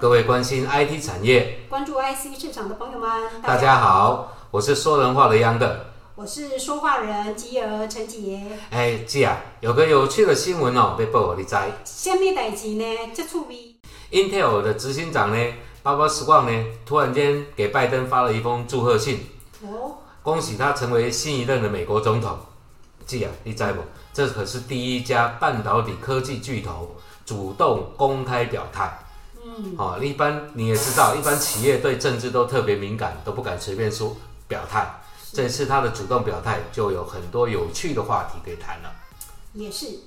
各位关心 IT 产业、关注 IC 市场的朋友们，大家。好，我是说人话的央的。我是说话人吉儿陈杰。哎，吉啊，有个有趣的新闻哦，被报你知。什么代志呢？这趣味。Intel 的执行长呢，巴巴斯旺呢，突然间给拜登发了一封祝贺信，哦，恭喜他成为新一任的美国总统。吉啊，你知不？这可是第一家半导体科技巨头主动公开表态。嗯，哦，一般你也知道，一般企业对政治都特别敏感，都不敢随便说表态。这次他的主动表态，就有很多有趣的话题可以谈了。也是。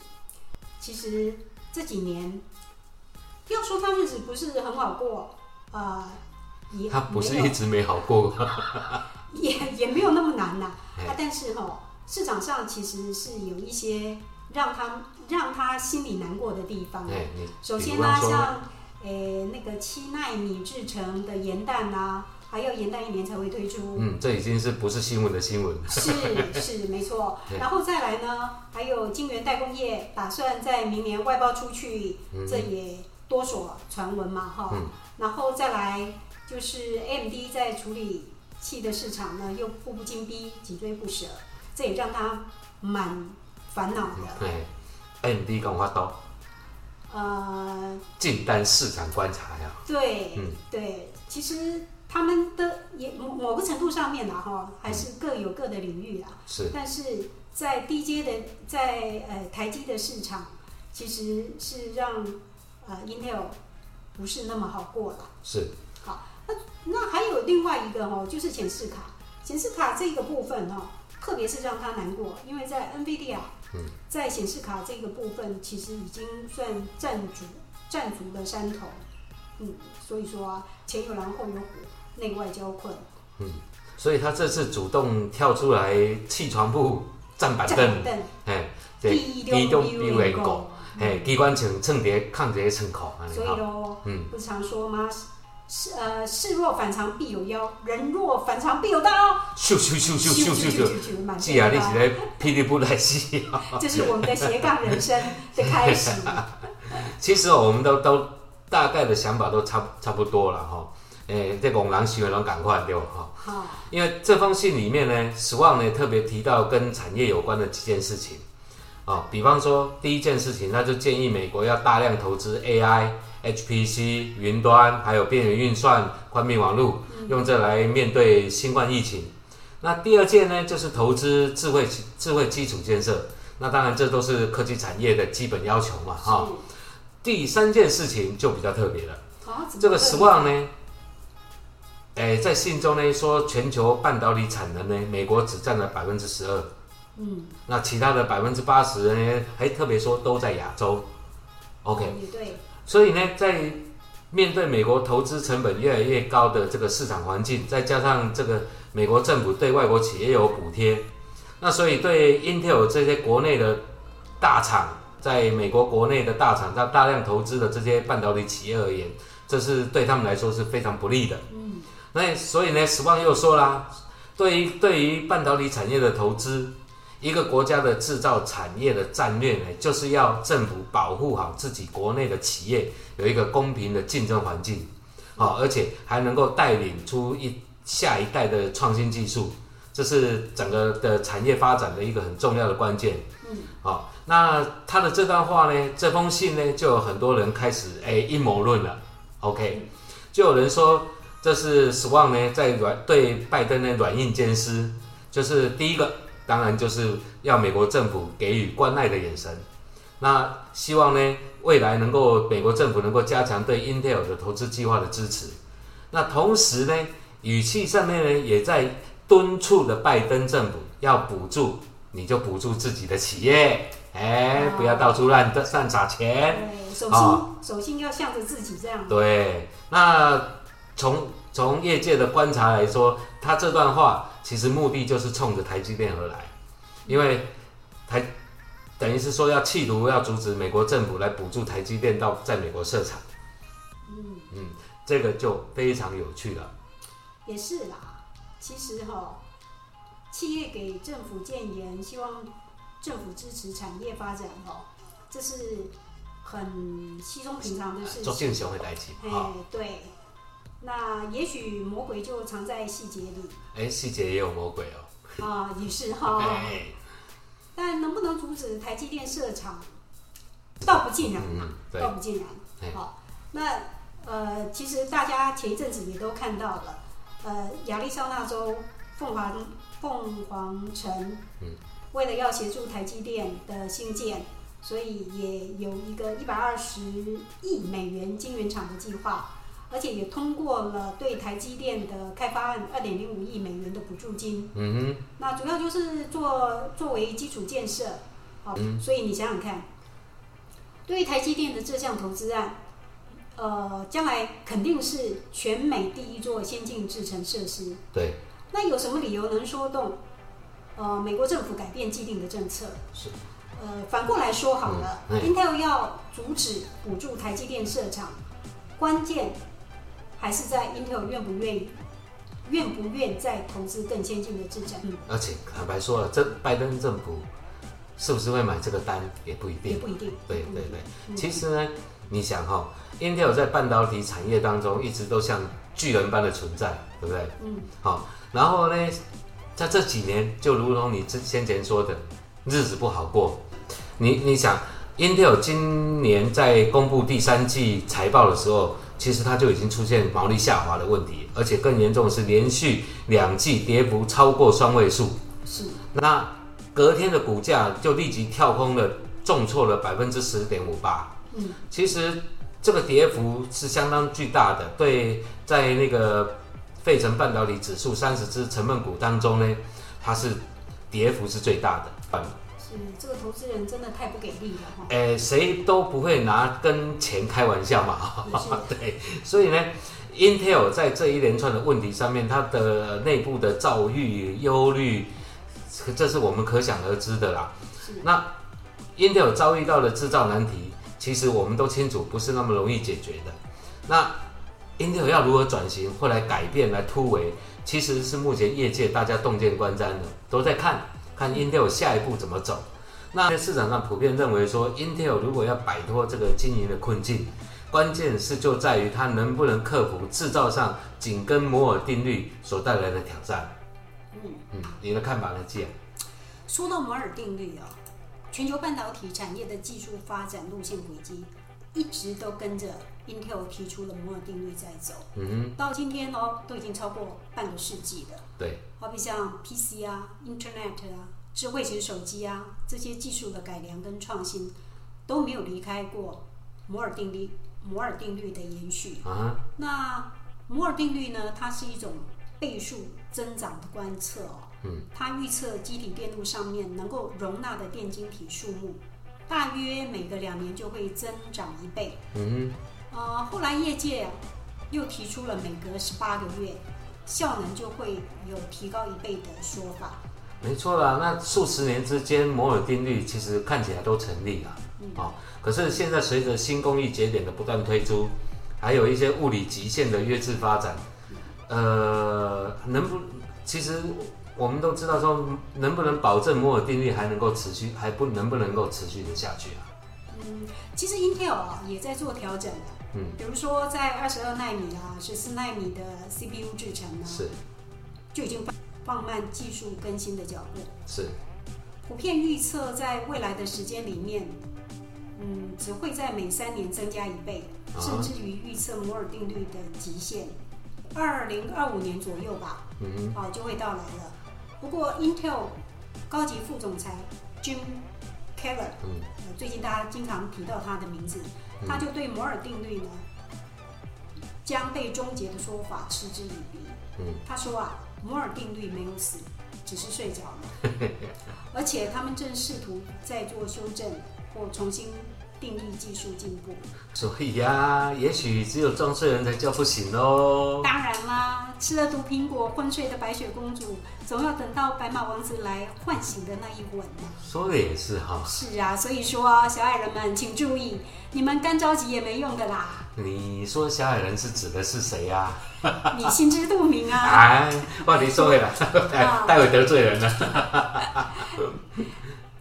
其实这几年，要说他日子不是很好过，啊、也他不是一直没好过，也也没有那么难呐。但是哈、市场上其实是有一些让他让他心里难过的地方。首先呢，像诶、那个七纳米制成的盐蛋啊，还要盐蛋一年才会推出。嗯，这已经是不是新闻的新闻？是是没错，然后再来呢，还有晶圆代工业打算在明年外包出去，嗯这也多所传闻嘛哈。嗯然后再来就是 AMD 在处理器的市场呢，又步步紧逼，紧追不舍，这也让他蛮烦恼的。对，AMD 跟我都呃，近单市场观察呀，对、嗯。对，其实他们的也某某个程度上面呢哈，还是各有各的领域啦。是。但是在低阶的，在呃台积的市场，其实是让呃 Intel 不是那么好过了。是，好那那还有另外一个哦，就是显示卡，显示卡这个部分哦，特别是让他难过，因为在 NVIDIA，嗯在显示卡这个部分，其实已经算占足占足的山头。嗯，所以说啊，前有狼后有虎，内外交困，嗯所以他这次主动跳出来弃床铺站板站凳，凳，哎，对低低中比为高高，哎，机关枪蹭碟抗这些窗口，所以吼喽，嗯，不是常说吗？是呃，事若反常必有妖，人若反常必有刀。咻咻咻咻咻咻咻，咻，满是啊，你天是在霹雳布来戏啊。这是我们的斜杠人生的开始。其实哦我们都都大概的想法都差差不多了哈。诶，这拱狼行为拢赶快对吧？哈，好，因为这封信里面呢，史旺呢特别提到跟产业有关的几件事情。哦，比方说第一件事情，他就建议美国要大量投资 AI、HPC、云端，还有边缘运算、宽频网络，用这来面对新冠疫情。那第二件呢，就是投资智慧智慧基础建设。那当然，这都是科技产业的基本要求嘛，哈、第三件事情就比较特别了，这个会 Swan 呢，诶，在信中呢说，全球半导体产能呢，美国只占了百分之十二，嗯，那其他的百分之八十呢，还特别说都在亚洲。OK，也对，所以呢，在面对美国投资成本越来越高的这个市场环境，再加上这个美国政府对外国企业有补贴，那所以对 Intel 这些国内的大厂，在美国国内的大厂，它大量投资的这些半导体企业而言，这是对他们来说是非常不利的。嗯，那所以呢，史旺又说啦，对于对于半导体产业的投资，一个国家的制造产业的战略呢，就是要政府保护好自己国内的企业有一个公平的竞争环境，好、而且还能够带领出一下一代的创新技术，这是整个的产业发展的一个很重要的关键。嗯，好、那他的这段话呢，这封信呢，就有很多人开始哎阴谋论了。OK，就有人说这是 Swan 呢在软对拜登呢软硬兼施，就是第一个当然就是要美国政府给予关爱的眼神，那希望呢未来能够美国政府能够加强对 Intel 的投资计划的支持，那同时呢语气上面呢也在敦促的拜登政府要补助，你就补助自己的企业，哎，不要到处乱乱撒钱。对，手啊心手心要向着自己这样。对，那从从业界的观察来说，他这段话其实目的就是冲着台积电而来，因为台等于是说要企图要阻止美国政府来补助台积电到在美国设厂，嗯，嗯，这个就非常有趣了。也是啦。其实哈、企业给政府建言，希望政府支持产业发展哈、这是很稀松平常的事情做情。正常的代志，哎、哈，对。那也许魔鬼就藏在细节里哎，细节也有魔鬼哦，啊，也是哈。哎，但能不能阻止台积电设厂，倒不尽然嘛，嗯，倒，不尽哎然。好，那呃，其实大家前一阵子也都看到了，呃，亚利桑那州凤凰凤凰城，嗯为了要协助台积电的兴建，所以也有一个一百二十亿美元晶圆厂的计划。而且也通过了对台积电的开发案二点零五亿美元的补助金，嗯那主要就是做作为基础建设，好、嗯所以你想想看，对于台积电的这项投资案，呃，将来肯定是全美第一座先进制程设施。对，那有什么理由能说动呃美国政府改变既定的政策？是，呃，反过来说好了、嗯 i n t e l 要阻止补助台积电设厂，关键还是在 Intel 愿不愿意。愿不愿再投资更先进的制程？嗯，而且坦白说了，这拜登政府是不是会买这个单也不一定。也不一定。对对对，嗯其实呢，你想哈、Intel 在半导体产业当中一直都像巨人般的存在，对不对？嗯，好，然后呢，在这几年，就如同你之先前说的，日子不好过。你你想，Intel 今年在公布第三季财报的时候，其实它就已经出现毛利下滑的问题，而且更严重的是连续两季跌幅超过双位数。是。那隔天的股价就立即跳空了，重挫了百分之十点五八。嗯，其实这个跌幅是相当巨大的，对，在那个费城半导体指数三十只成分股当中呢，它是跌幅是最大的。是这个投资人真的太不给力了哈。诶，谁都不会拿跟钱开玩笑嘛。对，所以呢，Intel 在这一连串的问题上面，它的内部的躁郁、忧虑，这是我们可想而知的啦。是那 Intel 遭遇到的制造难题，其实我们都清楚，不是那么容易解决的。那 Intel 要如何转型或来改变、来突围，其实是目前业界大家洞见观瞻的，都在看看 Intel 下一步怎么走。那在市场上普遍认为说，Intel 如果要摆脱这个经营的困境，关键是就在于它能不能克服制造上紧跟摩尔定律所带来的挑战。嗯，嗯，你的看法呢，季？说到摩尔定律啊，全球半导体产业的技术发展路线轨迹，一直都跟着 Intel 提出了摩尔定律在走。嗯到今天哦，都已经超过半个世纪了。对，好比像 PC 啊、Internet 啊、智慧型手机啊这些技术的改良跟创新，都没有离开过摩尔定律。摩尔定律的延续。啊，那摩尔定律呢？它是一种倍数增长的观测哦。嗯。它预测机体电路上面能够容纳的电晶体数目，大约每隔两年就会增长一倍。嗯呃，后来业界啊又提出了每隔十八个月效能就会有提高一倍的说法。没错啦。那数十年之间，摩尔定律其实看起来都成立了。嗯哦，可是现在随着新工艺节点的不断推出，还有一些物理极限的约制发展，呃，能不？其实我们都知道说，能不能保证摩尔定律还能够持续，还不能不能够持续的下去啊？嗯，其实 Intel 啊也在做调整的。嗯，比如说在二十二纳米啊、十四纳米的 CPU 制程呢，是。就已经放放慢技术更新的脚步。是，普遍预测在未来的时间里面，嗯，只会在每三年增加一倍，啊。甚至于预测摩尔定律的极限，二零二五年左右吧，嗯啊就会到来了。不过 Intel 高级副总裁 Jim 嗯。呃，最近大家经常提到他的名字，嗯。他就对摩尔定律呢将被终结的说法嗤之以鼻。嗯，他说啊，摩尔定律没有死，只是睡着了，而且他们正试图在做修正或重新定义技术进步。所以呀、也许只有装睡人才叫不醒喽。当然啦，吃了毒苹果昏睡的白雪公主，总要等到白马王子来唤醒的那一吻嘛。说的也是哈，是啊，所以说啊，小矮人们请注意，你们干着急也没用的啦，你说小矮人是指的是谁呀、你心知肚明啊。哎，话题说回来，待 待会得罪人了。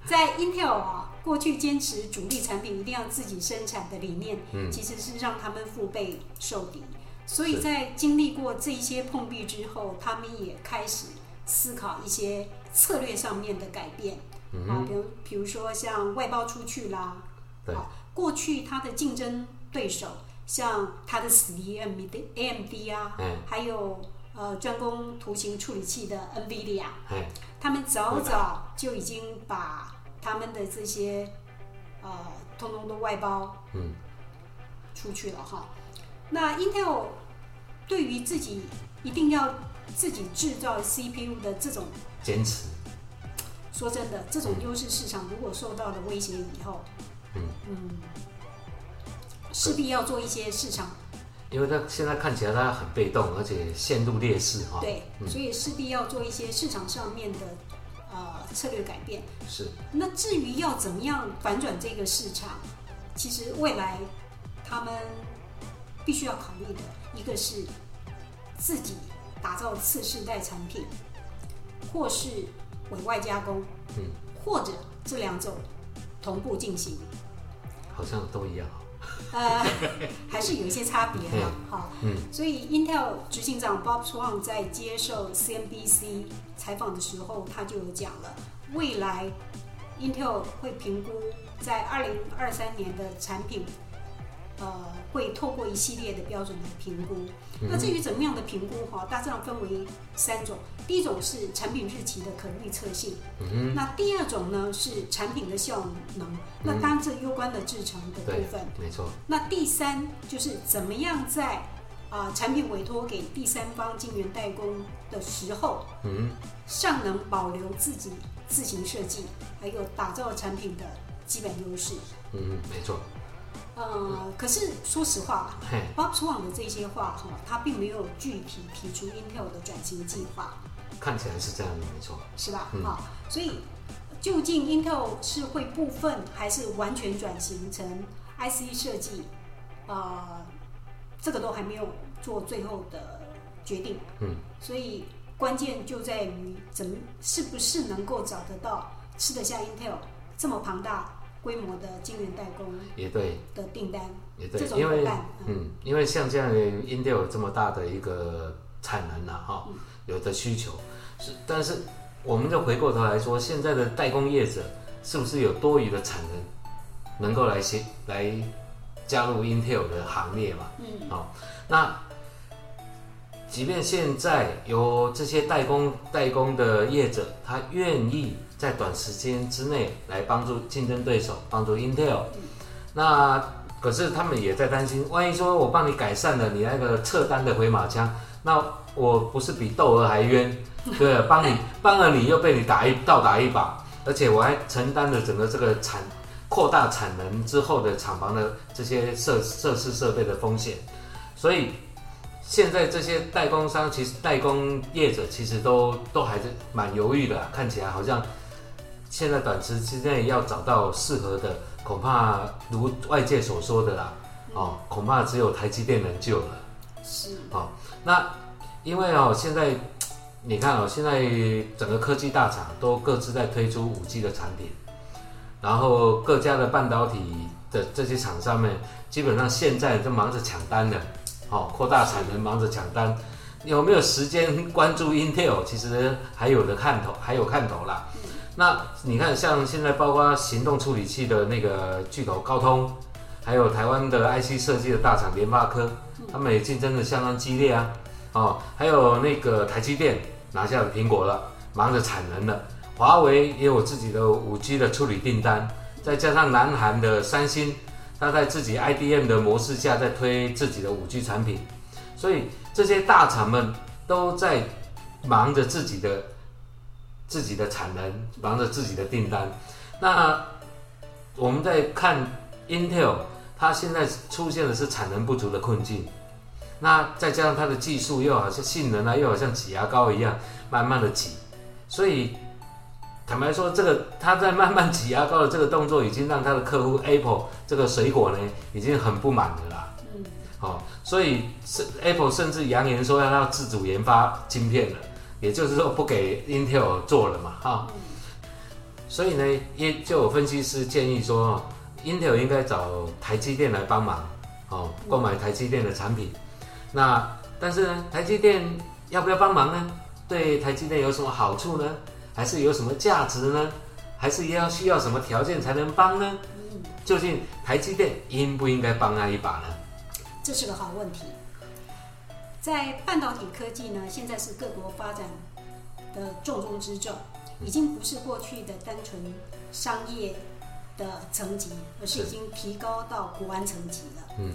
在 Intel 啊过去坚持主力产品一定要自己生产的理念，嗯。其实是让他们腹背受敌。所以在经历过这一些碰壁之后，他们也开始思考一些策略上面的改变。嗯啊，比如比如说像外包出去啦，对。啊，过去它的竞争对手像它的 AMD AMD 啊，哎还有呃专攻图形处理器的 NVIDIA，哎，他们早早就已经把他们的这些呃通通都外包嗯。出去了哈。那 Intel 对于自己一定要自己制造 CPU 的这种坚持，说真的，这种优势市场如果受到了威胁以后，嗯。势必要做一些市场因为他现在看起来他很被动，而且陷入劣势哈。对，嗯。所以势必要做一些市场上面的呃策略改变。是，那至于要怎么样反转这个市场，其实未来他们必须要考虑的一个是自己打造次世代产品，或是委外加工，嗯，或者这两种同步进行。好像都一样。呃，还是有一些差别哈。好，嗯，所以 Intel 执行长 Bob Swan 在接受 CNBC 采访的时候，他就有讲了，未来 Intel 会评估在二零二三年的产品，呃，会透过一系列的标准来评估。那至于怎么样的评估哈，大致上分为三种。第一种是产品日期的可预测性，嗯那第二种呢是产品的效能，那当然这攸关的制成的部分。没错。那第三就是怎么样在啊、产品委托给第三方晶圆代工的时候，嗯尚能保留自己自行设计，还有打造产品的基本优势。嗯，没错。呃，可是说实话，，Bob Swan 的这些话哈，他并没有具体提出 Intel 的转型计划，看起来是这样的，没错。是吧？嗯好、所以究竟 Intel 是会部分还是完全转型成 IC 设计？呃，这个都还没有做最后的决定。嗯，所以关键就在于怎么是不是能够找得到吃得下 Intel 这么庞大规模的晶圆代工也对，的订单，也对因为，嗯，嗯，因为像这样的 Intel 有这么大的一个产能呐、哈、有的需求是，但是我们就回过头来说，现在的代工业者是不是有多余的产能能够来协来加入 Intel 的行列嘛？嗯，好、那即便现在有这些代工代工的业者，他愿意在短时间之内来帮助竞争对手，帮助 Intel，那可是他们也在担心，万一说我帮你改善了你那个撤单的回马枪，那我不是比窦娥还冤？对，帮你帮了你又被你打一倒打一把，而且我还承担了整个这个产扩大产能之后的厂房的这些设设施设备的风险，所以现在这些代工商其实代工业者其实都都还是蛮犹豫的啊、看起来好像现在短时之内要找到适合的，恐怕如外界所说的啦，哦，恐怕只有台积电能救了。是，哦那因为哦，现在你看哦，现在整个科技大厂都各自在推出五 G 的产品，然后各家的半导体的这些厂商们，基本上现在都忙着抢单了，哦，扩大产能，忙着抢单。有没有时间关注 Intel？其实还有的看头，还有看头啦。那你看，像现在包括行动处理器的那个巨头高通，还有台湾的 IC 设计的大厂联发科，他们也竞争的相当激烈啊。哦，还有那个台积电拿下了苹果了，忙着产能了。华为也有自己的五 G 的处理订单，再加上南韩的三星，它在自己 IDM 的模式下在推自己的五 G 产品，所以这些大厂们都在忙着自己的自己的产能，忙着自己的订单。那我们在看 Intel，它现在出现的是产能不足的困境。那再加上它的技术又好像性能啊，又好像挤牙膏一样，慢慢的挤，所以坦白说，这个它在慢慢挤牙膏的这个动作，已经让它的客户 Apple 这个水果呢，已经很不满了啦。嗯，好、所以是 Apple 甚至扬言说要要自主研发晶片了，也就是说不给 Intel 做了嘛，哈、所以呢，也就有分析师建议说哦，Intel 应该找台积电来帮忙哦，购买台积电的产品。那但是呢，台积电要不要帮忙呢？对台积电有什么好处呢？还是有什么价值呢？还是要需要什么条件才能帮呢？究竟台积电应不应该帮他一把呢？这是个好问题。在半导体科技呢，现在是各国发展的重中之重，已经不是过去的单纯商业的层级，而是已经提高到国安层级了。嗯，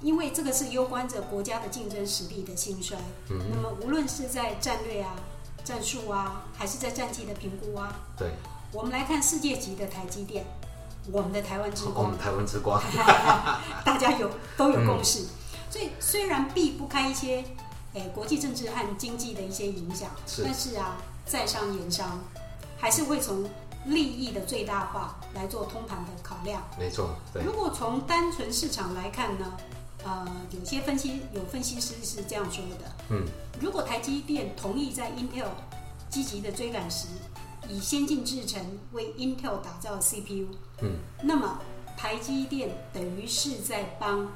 因为这个是攸关着国家的竞争实力的兴衰。嗯那么无论是在战略啊、战术啊，还是在战绩的评估啊，对，我们来看世界级的台积电，我们的台湾之光我们，台湾之光，大家有都有共识。所以虽然避不开一些诶、国际政治和经济的一些影响，是。但是啊，在商言商，还是会从利益的最大化来做通盘的考量。没错，对，如果从单纯市场来看呢，呃，有些分析有分析师是这样说的：嗯，如果台积电同意在 Intel 积极的追赶时，以先进制程为 Intel 打造 CPU，嗯，那么台积电等于是在帮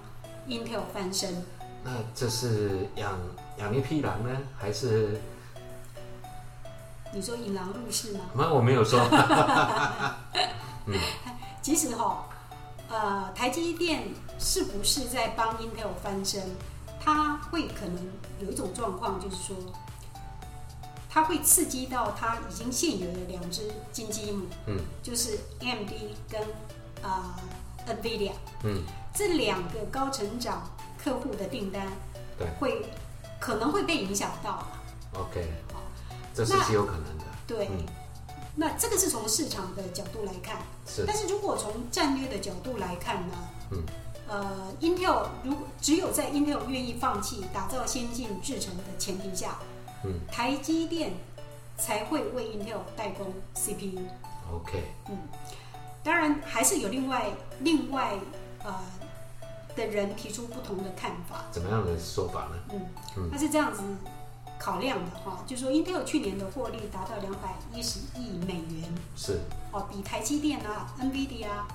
Intel 翻身。那这是养养一匹狼呢，还是？你说引狼入室吗？没，我没有说，其实哈、呃，台积电是不是在帮 Intel 翻身？它会可能有一种状况，就是说，它会刺激到它已经现有的两只金鸡母，嗯，就是 AMD 跟啊、呃 NVIDIA 嗯，这两个高成长客户的订单，对，会可能会被影响到了。OK，这是极有可能的，对，嗯。那这个是从市场的角度来看。是，但是如果从战略的角度来看呢，嗯，呃，Intel 如果只有在 Intel 愿意放弃打造先进制程的前提下，嗯。台积电才会为 Intel 代工 CPU。，OK，嗯。当然，还是有另外另外呃的人提出不同的看法。怎么样的说法呢？嗯嗯，他是这样子考量的哈，就说 Intel 去年的获利达到两百一十亿美元，是，哦，比台积电啊、NVIDIA 啊、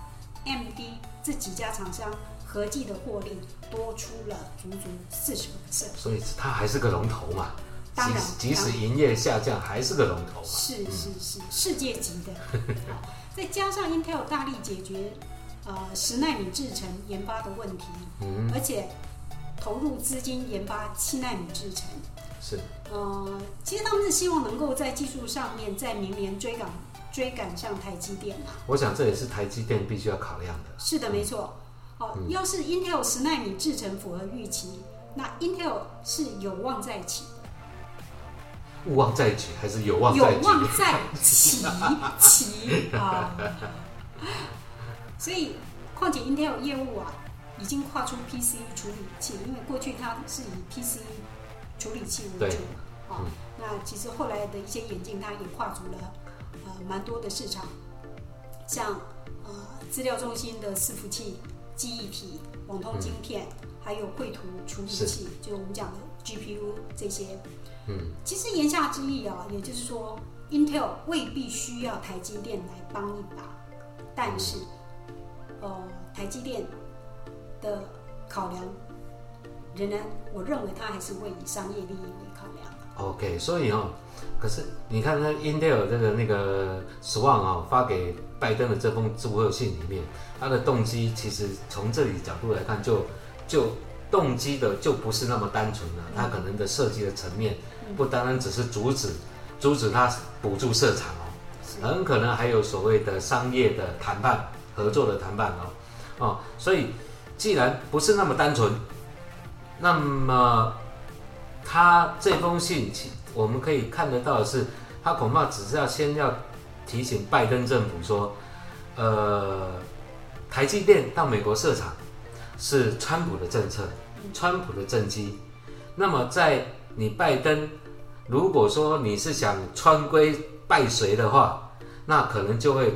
AMD 这几家厂商合计的获利多出了足足四十个 percent。所以它还是个龙头嘛，当然即即使营业下降，还是个龙头嘛，是是是，世界级的。好再加上 Intel 大力解决呃十纳米制程研发的问题，嗯，而且投入资金研发七纳米制程。是，呃，其实他们是希望能够在技术上面在明年追赶追赶上台积电啊。我想这也是台积电必须要考量的，是的，没错。哦，要是 Intel 十纳米制程符合预期，那 Intel 是有望再起，勿忘再起还是有望有？望再起起啊！所以，况且 Intel 业务啊，已经跨出 PC 处理器，因为过去它是以 PC 处理器为对主啊、嗯。那其实后来的一些眼镜，它也跨足了呃蛮多的市场，像呃资料中心的伺服器、记忆体、网通晶片，还有绘图处理器，就我们讲的 GPU 这些。嗯，其实言下之意啊，也就是说，Intel 未必需要台积电来帮一把，但是，呃，台积电的考量，仍然我认为它还是会以商业利益为考量。OK，所以哦，可是你看那 Intel 这个那个 Swan 啊、发给拜登的这封祝贺信里面，他的动机其实从这里角度来看就，就动机的就不是那么单纯了，它可能的设计的层面不单单只是阻止阻止他补助设厂哦，很可能还有所谓的商业的谈判、合作的谈判哦，哦，所以既然不是那么单纯，那么他这封信，我们可以看得到的是，他恐怕只是要先要提醒拜登政府说，呃，台积电到美国设厂是川普的政策，川普的政绩。那么在你拜登，如果说你是想穿规拜随的话，那可能就会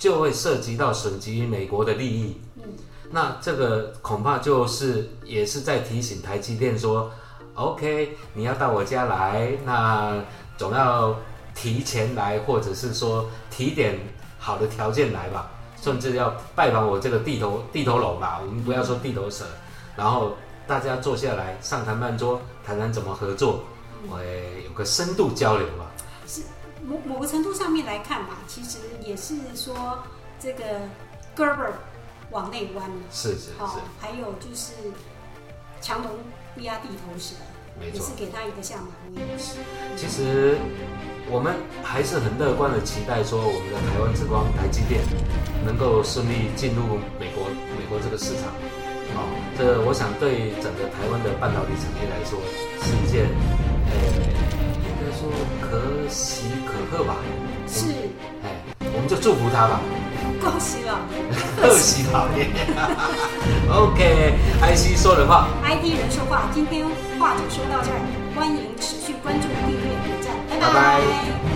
就会涉及到损及美国的利益。嗯，那这个恐怕就是也是在提醒台积电说，OK，你要到我家来，那总要提前来，或者是说提点好的条件来吧，甚至要拜访我这个地头地头龙吧，我们不要说地头蛇，然后大家坐下来上谈判桌，谈谈怎么合作，我有个深度交流吧。某某个程度上面来看吧，其实也是说这个 Gerber 往内弯了，是是好是，，还有就是强龙不压地头蛇，没错也是。给他一个下马威。其实我们还是很乐观的期待说，我们的台湾之光台积电能够顺利进入美国美国这个市场。哦，这我想对整个台湾的半导体产业来说是一件，呃，应该说可喜可贺吧。是，哎，我们就祝福他吧，恭喜了。贺喜老爷。OK，IC 说的话，，ID 人说话，今天话就说到这儿，欢迎持续关注、订阅、点赞，拜。拜拜